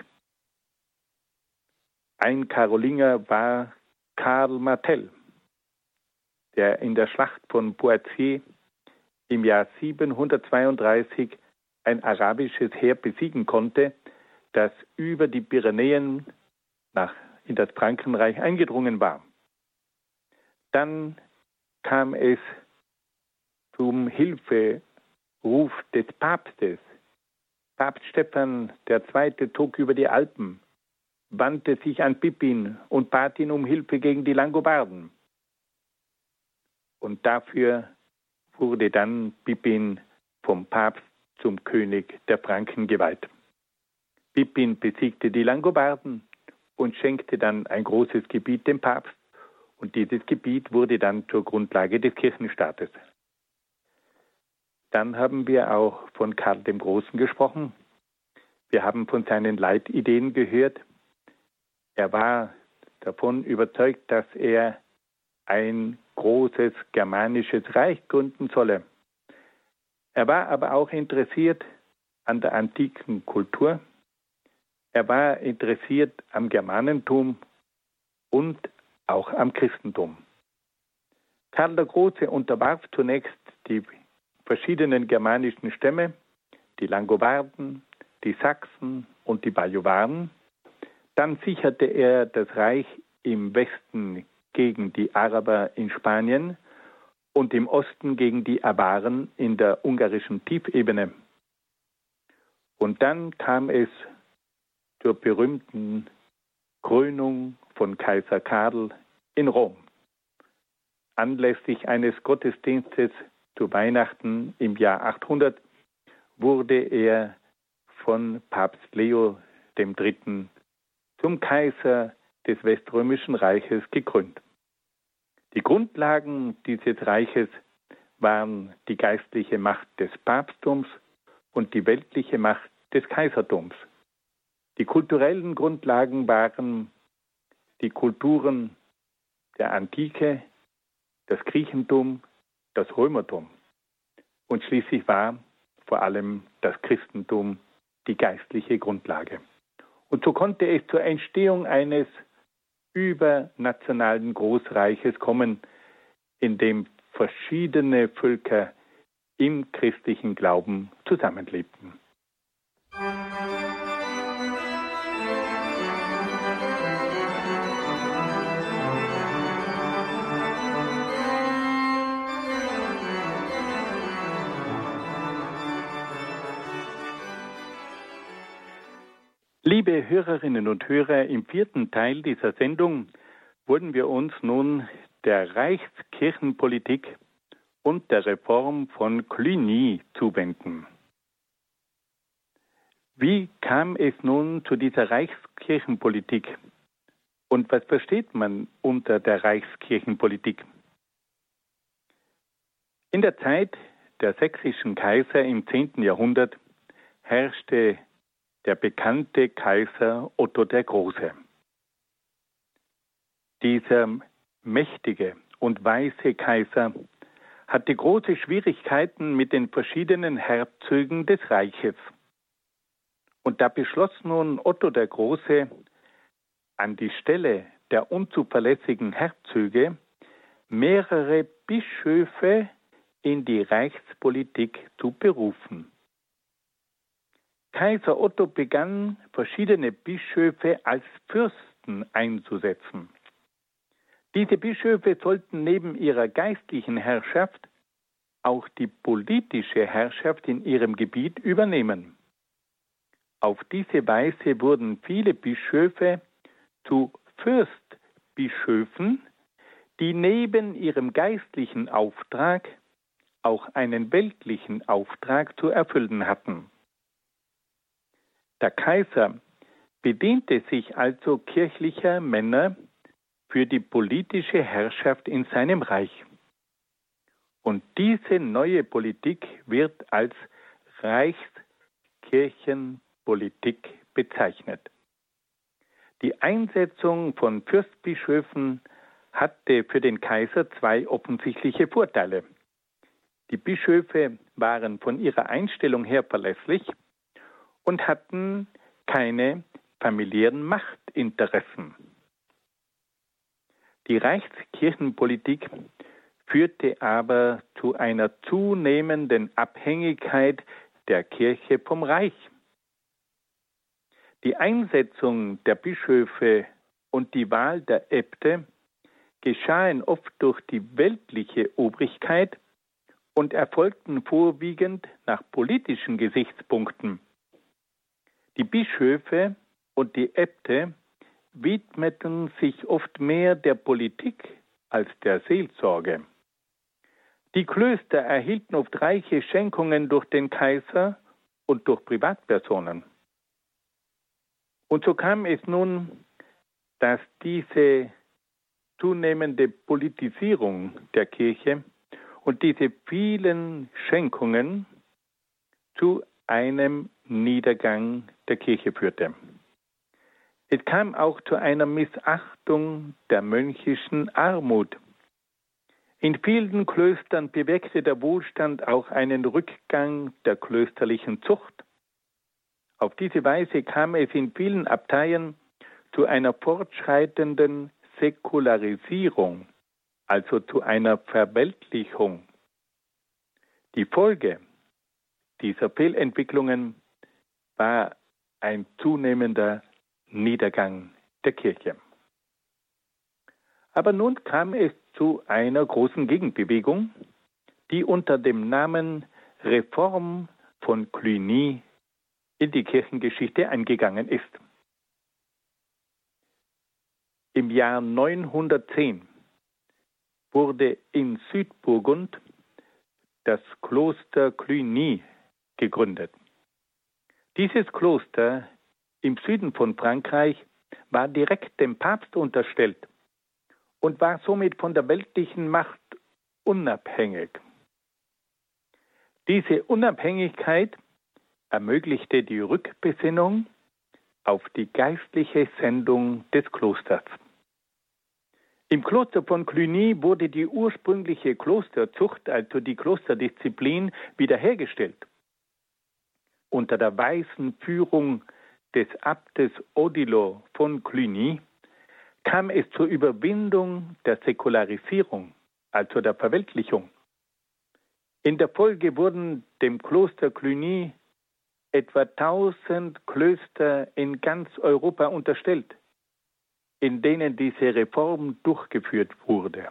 [SPEAKER 2] Ein Karolinger war Karl Martel, der in der Schlacht von Poitiers im Jahr 732 ein arabisches Heer besiegen konnte, das über die Pyrenäen nach, in das Frankenreich eingedrungen war. Dann kam es zum Hilferuf des Papstes Papst Stephan II. zog über die Alpen, wandte sich an Pippin und bat ihn um Hilfe gegen die Langobarden. Und dafür wurde dann Pippin vom Papst zum König der Franken geweiht. Pippin besiegte die Langobarden und schenkte dann ein großes Gebiet dem Papst und dieses Gebiet wurde dann zur Grundlage des Kirchenstaates. Dann haben wir auch von Karl dem Großen gesprochen. Wir haben von seinen Leitideen gehört. Er war davon überzeugt, dass er ein großes germanisches Reich gründen solle. Er war aber auch interessiert an der antiken Kultur. Er war interessiert am Germanentum und auch am Christentum. Karl der Große unterwarf zunächst die verschiedenen germanischen Stämme, die Langobarden, die Sachsen und die Bajuwaren. Dann sicherte er das Reich im Westen gegen die Araber in Spanien und im Osten gegen die Awaren in der ungarischen Tiefebene. Und dann kam es zur berühmten Krönung von Kaiser Karl in Rom. Anlässlich eines Gottesdienstes zu Weihnachten im Jahr 800 wurde er von Papst Leo III. zum Kaiser des Weströmischen Reiches gekrönt. Die Grundlagen dieses Reiches waren die geistliche Macht des Papsttums und die weltliche Macht des Kaisertums. Die kulturellen Grundlagen waren die Kulturen der Antike, das Griechentum, das Römertum. Und schließlich war vor allem das Christentum die geistliche Grundlage. Und so konnte es zur Entstehung eines übernationalen Großreiches kommen, in dem verschiedene Völker im christlichen Glauben zusammenlebten. Liebe Hörerinnen und Hörer, im vierten Teil dieser Sendung wollen wir uns nun der Reichskirchenpolitik und der Reform von Cluny zuwenden. Wie kam es nun zu dieser Reichskirchenpolitik? Und was versteht man unter der Reichskirchenpolitik? In der Zeit der sächsischen Kaiser im 10. Jahrhundert herrschte der bekannte Kaiser Otto der Große. Dieser mächtige und weise Kaiser hatte große Schwierigkeiten mit den verschiedenen Herzögen des Reiches. Und da beschloss nun Otto der Große, an die Stelle der unzuverlässigen Herzöge mehrere Bischöfe in die Reichspolitik zu berufen. Kaiser Otto begann, verschiedene Bischöfe als Fürsten einzusetzen. Diese Bischöfe sollten neben ihrer geistlichen Herrschaft auch die politische Herrschaft in ihrem Gebiet übernehmen. Auf diese Weise wurden viele Bischöfe zu Fürstbischöfen, die neben ihrem geistlichen Auftrag auch einen weltlichen Auftrag zu erfüllen hatten. Der Kaiser bediente sich also kirchlicher Männer für die politische Herrschaft in seinem Reich. Und diese neue Politik wird als Reichskirchenpolitik bezeichnet. Die Einsetzung von Fürstbischöfen hatte für den Kaiser zwei offensichtliche Vorteile. Die Bischöfe waren von ihrer Einstellung her verlässlich und hatten keine familiären Machtinteressen. Die Reichskirchenpolitik führte aber zu einer zunehmenden Abhängigkeit der Kirche vom Reich. Die Einsetzung der Bischöfe und die Wahl der Äbte geschahen oft durch die weltliche Obrigkeit und erfolgten vorwiegend nach politischen Gesichtspunkten Die Bischöfe und die Äbte widmeten sich oft mehr der Politik als der Seelsorge. Die Klöster erhielten oft reiche Schenkungen durch den Kaiser und durch Privatpersonen. Und so kam es nun, dass diese zunehmende Politisierung der Kirche und diese vielen Schenkungen zu einem Niedergang der Kirche führte. Es kam auch zu einer Missachtung der mönchischen Armut. In vielen Klöstern bewirkte der Wohlstand auch einen Rückgang der klösterlichen Zucht. Auf diese Weise kam es in vielen Abteien zu einer fortschreitenden Säkularisierung, also zu einer Verweltlichung. Die Folge dieser Fehlentwicklungen war ein zunehmender Niedergang der Kirche. Aber nun kam es zu einer großen Gegenbewegung, die unter dem Namen Reform von Cluny in die Kirchengeschichte eingegangen ist. Im Jahr 910 wurde in Südburgund das Kloster Cluny gegründet. Dieses Kloster im Süden von Frankreich war direkt dem Papst unterstellt und war somit von der weltlichen Macht unabhängig. Diese Unabhängigkeit ermöglichte die Rückbesinnung auf die geistliche Sendung des Klosters. Im Kloster von Cluny wurde die ursprüngliche Klosterzucht, also die Klosterdisziplin, wiederhergestellt. Unter der weisen Führung des Abtes Odilo von Cluny kam es zur Überwindung der Säkularisierung, also der Verweltlichung. In der Folge wurden dem Kloster Cluny etwa 1000 Klöster in ganz Europa unterstellt, in denen diese Reform durchgeführt wurde.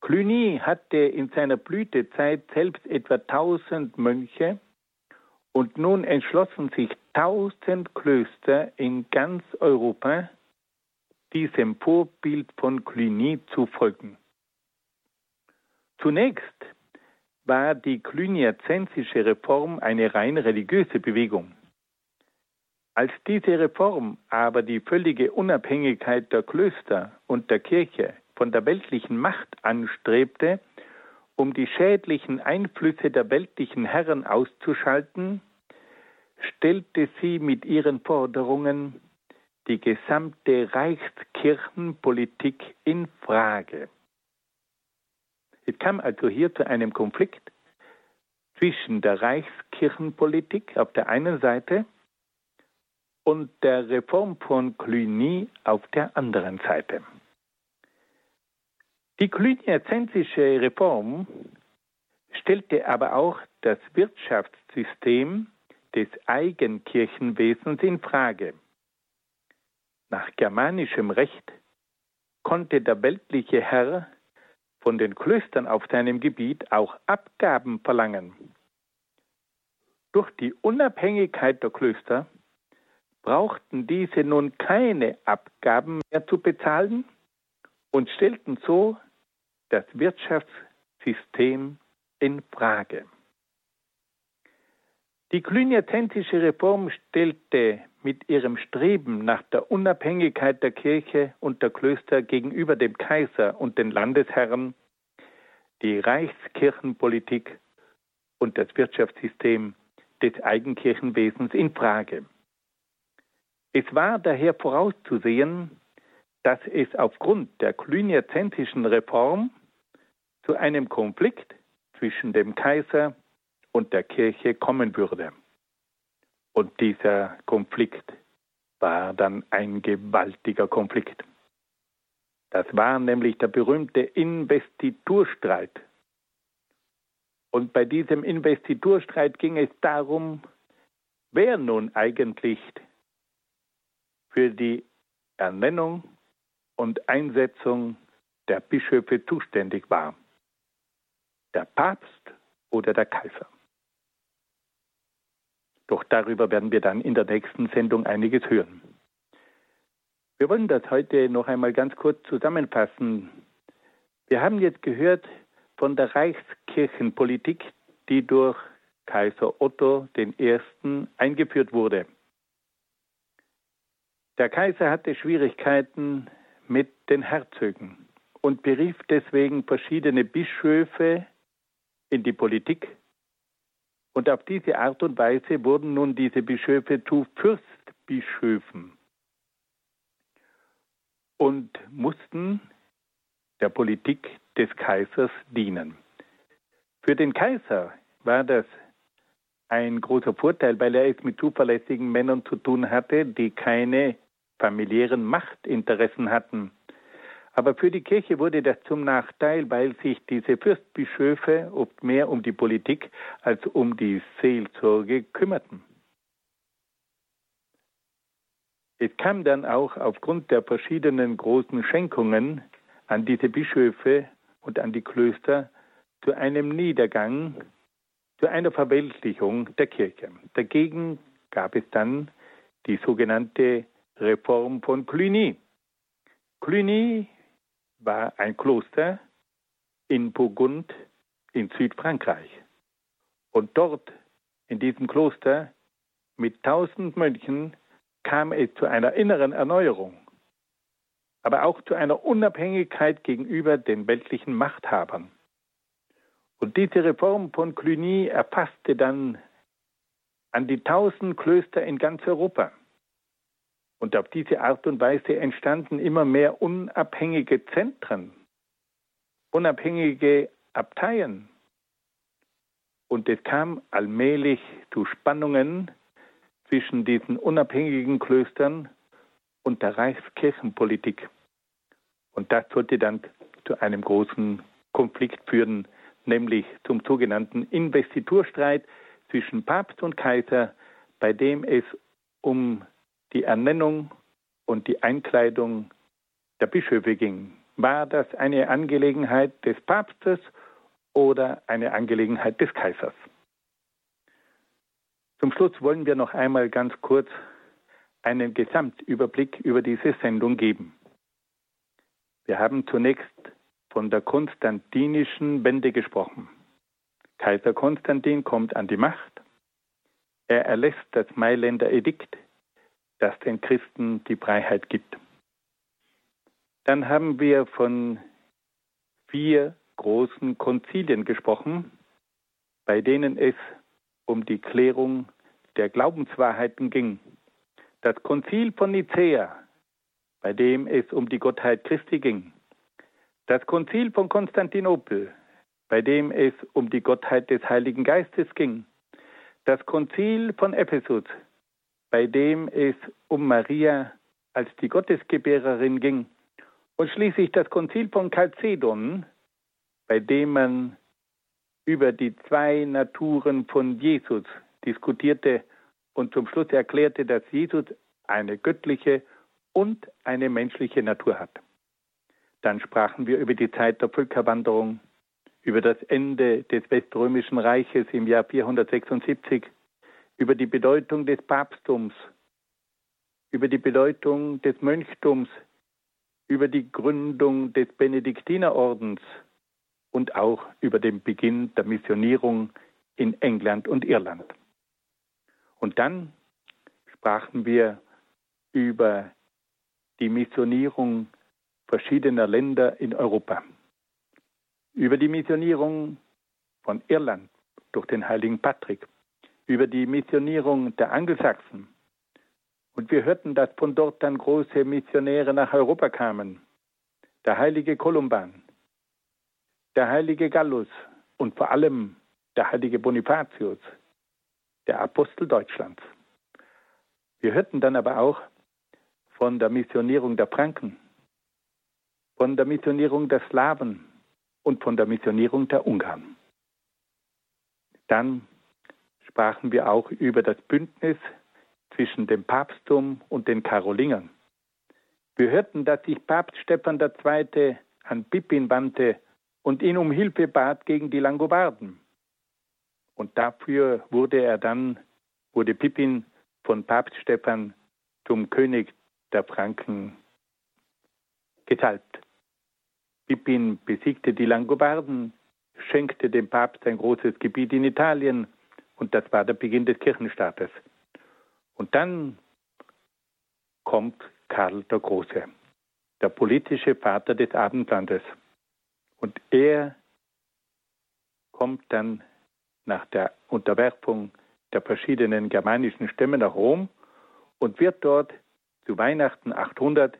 [SPEAKER 2] Cluny hatte in seiner Blütezeit selbst etwa 1000 Mönche und nun entschlossen sich 1000 Klöster in ganz Europa, diesem Vorbild von Cluny zu folgen. Zunächst war die cluniazensische Reform eine rein religiöse Bewegung. Als diese Reform aber die völlige Unabhängigkeit der Klöster und der Kirche von der weltlichen Macht anstrebte, um die schädlichen Einflüsse der weltlichen Herren auszuschalten, stellte sie mit ihren Forderungen die gesamte Reichskirchenpolitik in Frage. Es kam also hier zu einem Konflikt zwischen der Reichskirchenpolitik auf der einen Seite und der Reform von Cluny auf der anderen Seite. Die cluniazensische Reform stellte aber auch das Wirtschaftssystem des Eigenkirchenwesens in Frage. Nach germanischem Recht konnte der weltliche Herr von den Klöstern auf seinem Gebiet auch Abgaben verlangen. Durch die Unabhängigkeit der Klöster brauchten diese nun keine Abgaben mehr zu bezahlen und stellten so das Wirtschaftssystem in Frage. Die cluniazensische Reform stellte mit ihrem Streben nach der Unabhängigkeit der Kirche und der Klöster gegenüber dem Kaiser und den Landesherren die Reichskirchenpolitik und das Wirtschaftssystem des Eigenkirchenwesens in Frage. Es war daher vorauszusehen, dass es aufgrund der cluniazensischen Reform zu einem Konflikt zwischen dem Kaiser und der Kirche kommen würde. Und dieser Konflikt war dann ein gewaltiger Konflikt. Das war nämlich der berühmte Investiturstreit. Und bei diesem Investiturstreit ging es darum, wer nun eigentlich für die Ernennung und Einsetzung der Bischöfe zuständig war. Der Papst oder der Kaiser. Doch darüber werden wir dann in der nächsten Sendung einiges hören. Wir wollen das heute noch einmal ganz kurz zusammenfassen. Wir haben jetzt gehört von der Reichskirchenpolitik, die durch Kaiser Otto I. eingeführt wurde. Der Kaiser hatte Schwierigkeiten mit den Herzögen und berief deswegen verschiedene Bischöfe in die Politik. Und auf diese Art und Weise wurden nun diese Bischöfe zu Fürstbischöfen und mussten der Politik des Kaisers dienen. Für den Kaiser war das ein großer Vorteil, weil er es mit zuverlässigen Männern zu tun hatte, die keine familiären Machtinteressen hatten. Aber für die Kirche wurde das zum Nachteil, weil sich diese Fürstbischöfe oft mehr um die Politik als um die Seelsorge kümmerten. Es kam dann auch aufgrund der verschiedenen großen Schenkungen an diese Bischöfe und an die Klöster zu einem Niedergang, zu einer Verweltlichung der Kirche. Dagegen gab es dann die sogenannte Reform von Cluny. Cluny war ein Kloster in Burgund in Südfrankreich. Und dort, in diesem Kloster, mit tausend Mönchen, kam es zu einer inneren Erneuerung, aber auch zu einer Unabhängigkeit gegenüber den weltlichen Machthabern. Und diese Reform von Cluny erfasste dann an die tausend Klöster in ganz Europa. Und auf diese Art und Weise entstanden immer mehr unabhängige Zentren, unabhängige Abteien. Und es kam allmählich zu Spannungen zwischen diesen unabhängigen Klöstern und der Reichskirchenpolitik. Und das sollte dann zu einem großen Konflikt führen, nämlich zum sogenannten Investiturstreit zwischen Papst und Kaiser, bei dem es um die Ernennung und die Einkleidung der Bischöfe ging. War das eine Angelegenheit des Papstes oder eine Angelegenheit des Kaisers? Zum Schluss wollen wir noch einmal ganz kurz einen Gesamtüberblick über diese Sendung geben. Wir haben zunächst von der konstantinischen Wende gesprochen. Kaiser Konstantin kommt an die Macht. Er erlässt das Mailänder Edikt, das den Christen die Freiheit gibt. Dann haben wir von vier großen Konzilien gesprochen, bei denen es um die Klärung der Glaubenswahrheiten ging. Das Konzil von Nicäa, bei dem es um die Gottheit Christi ging. Das Konzil von Konstantinopel, bei dem es um die Gottheit des Heiligen Geistes ging. Das Konzil von Ephesus, bei dem es um Maria als die Gottesgebärerin ging. Und schließlich das Konzil von Chalcedon, bei dem man über die zwei Naturen von Jesus diskutierte und zum Schluss erklärte, dass Jesus eine göttliche und eine menschliche Natur hat. Dann sprachen wir über die Zeit der Völkerwanderung, über das Ende des Weströmischen Reiches im Jahr 476, über die Bedeutung des Papsttums, über die Bedeutung des Mönchtums, über die Gründung des Benediktinerordens. Und auch über den Beginn der Missionierung in England und Irland. Und dann sprachen wir über die Missionierung verschiedener Länder in Europa, über die Missionierung von Irland durch den heiligen Patrick, über die Missionierung der Angelsachsen. Und wir hörten, dass von dort dann große Missionäre nach Europa kamen. Der heilige Kolumban, der heilige Gallus und vor allem der heilige Bonifatius, der Apostel Deutschlands. Wir hörten dann aber auch von der Missionierung der Franken, von der Missionierung der Slawen und von der Missionierung der Ungarn. Dann sprachen wir auch über das Bündnis zwischen dem Papsttum und den Karolingern. Wir hörten, dass sich Papst Stephan II. an Pippin wandte und ihn um Hilfe bat gegen die Langobarden. Und dafür wurde er dann wurde Pippin von Papst Stephan zum König der Franken gesalbt. Pippin besiegte die Langobarden, schenkte dem Papst ein großes Gebiet in Italien und das war der Beginn des Kirchenstaates. Und dann kommt Karl der Große, der politische Vater des Abendlandes. Und er kommt dann nach der Unterwerfung der verschiedenen germanischen Stämme nach Rom und wird dort zu Weihnachten 800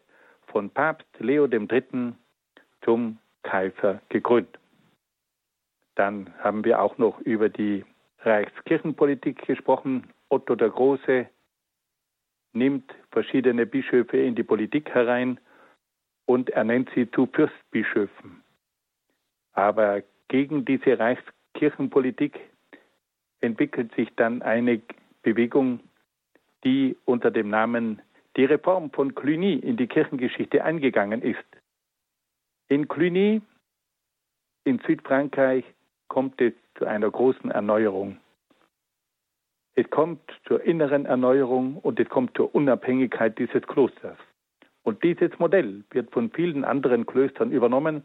[SPEAKER 2] von Papst Leo III. zum Kaiser gekrönt. Dann haben wir auch noch über die Reichskirchenpolitik gesprochen. Otto der Große nimmt verschiedene Bischöfe in die Politik herein und ernennt sie zu Fürstbischöfen. Aber gegen diese Reichskirchenpolitik entwickelt sich dann eine Bewegung, die unter dem Namen die Reform von Cluny in die Kirchengeschichte eingegangen ist. In Cluny in Südfrankreich kommt es zu einer großen Erneuerung. Es kommt zur inneren Erneuerung und es kommt zur Unabhängigkeit dieses Klosters. Und dieses Modell wird von vielen anderen Klöstern übernommen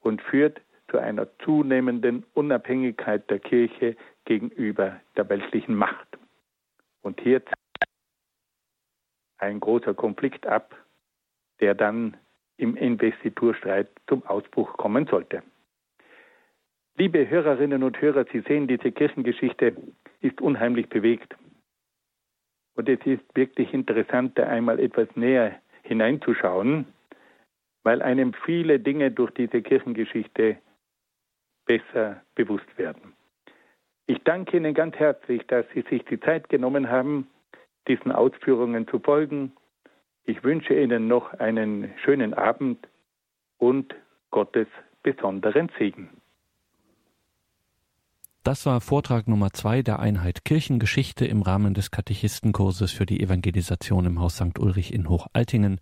[SPEAKER 2] und führt zu einer zunehmenden Unabhängigkeit der Kirche gegenüber der weltlichen Macht. Und hier ein großer Konflikt ab, der dann im Investiturstreit zum Ausbruch kommen sollte. Liebe Hörerinnen und Hörer, Sie sehen, diese Kirchengeschichte ist unheimlich bewegt. Und es ist wirklich interessant, da einmal etwas näher hineinzuschauen, weil einem viele Dinge durch diese Kirchengeschichte besser bewusst werden. Ich danke Ihnen ganz herzlich, dass Sie sich die Zeit genommen haben, diesen Ausführungen zu folgen. Ich wünsche Ihnen noch einen schönen Abend und Gottes besonderen Segen.
[SPEAKER 1] Das war Vortrag Nummer zwei der Einheit Kirchengeschichte im Rahmen des Katechistenkurses für die Evangelisation im Haus St. Ulrich in Hochaltingen.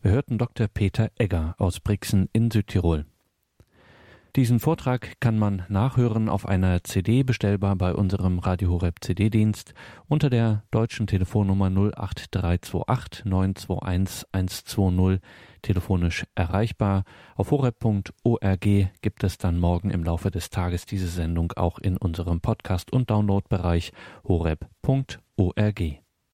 [SPEAKER 1] Wir hörten Dr. Peter Egger aus Brixen in Südtirol. Diesen Vortrag kann man nachhören auf einer CD bestellbar bei unserem Radio Horeb CD-Dienst unter der deutschen Telefonnummer 08328 921 120 telefonisch erreichbar. Auf horeb.org gibt es dann morgen im Laufe des Tages diese Sendung auch in unserem Podcast- und Downloadbereich horeb.org.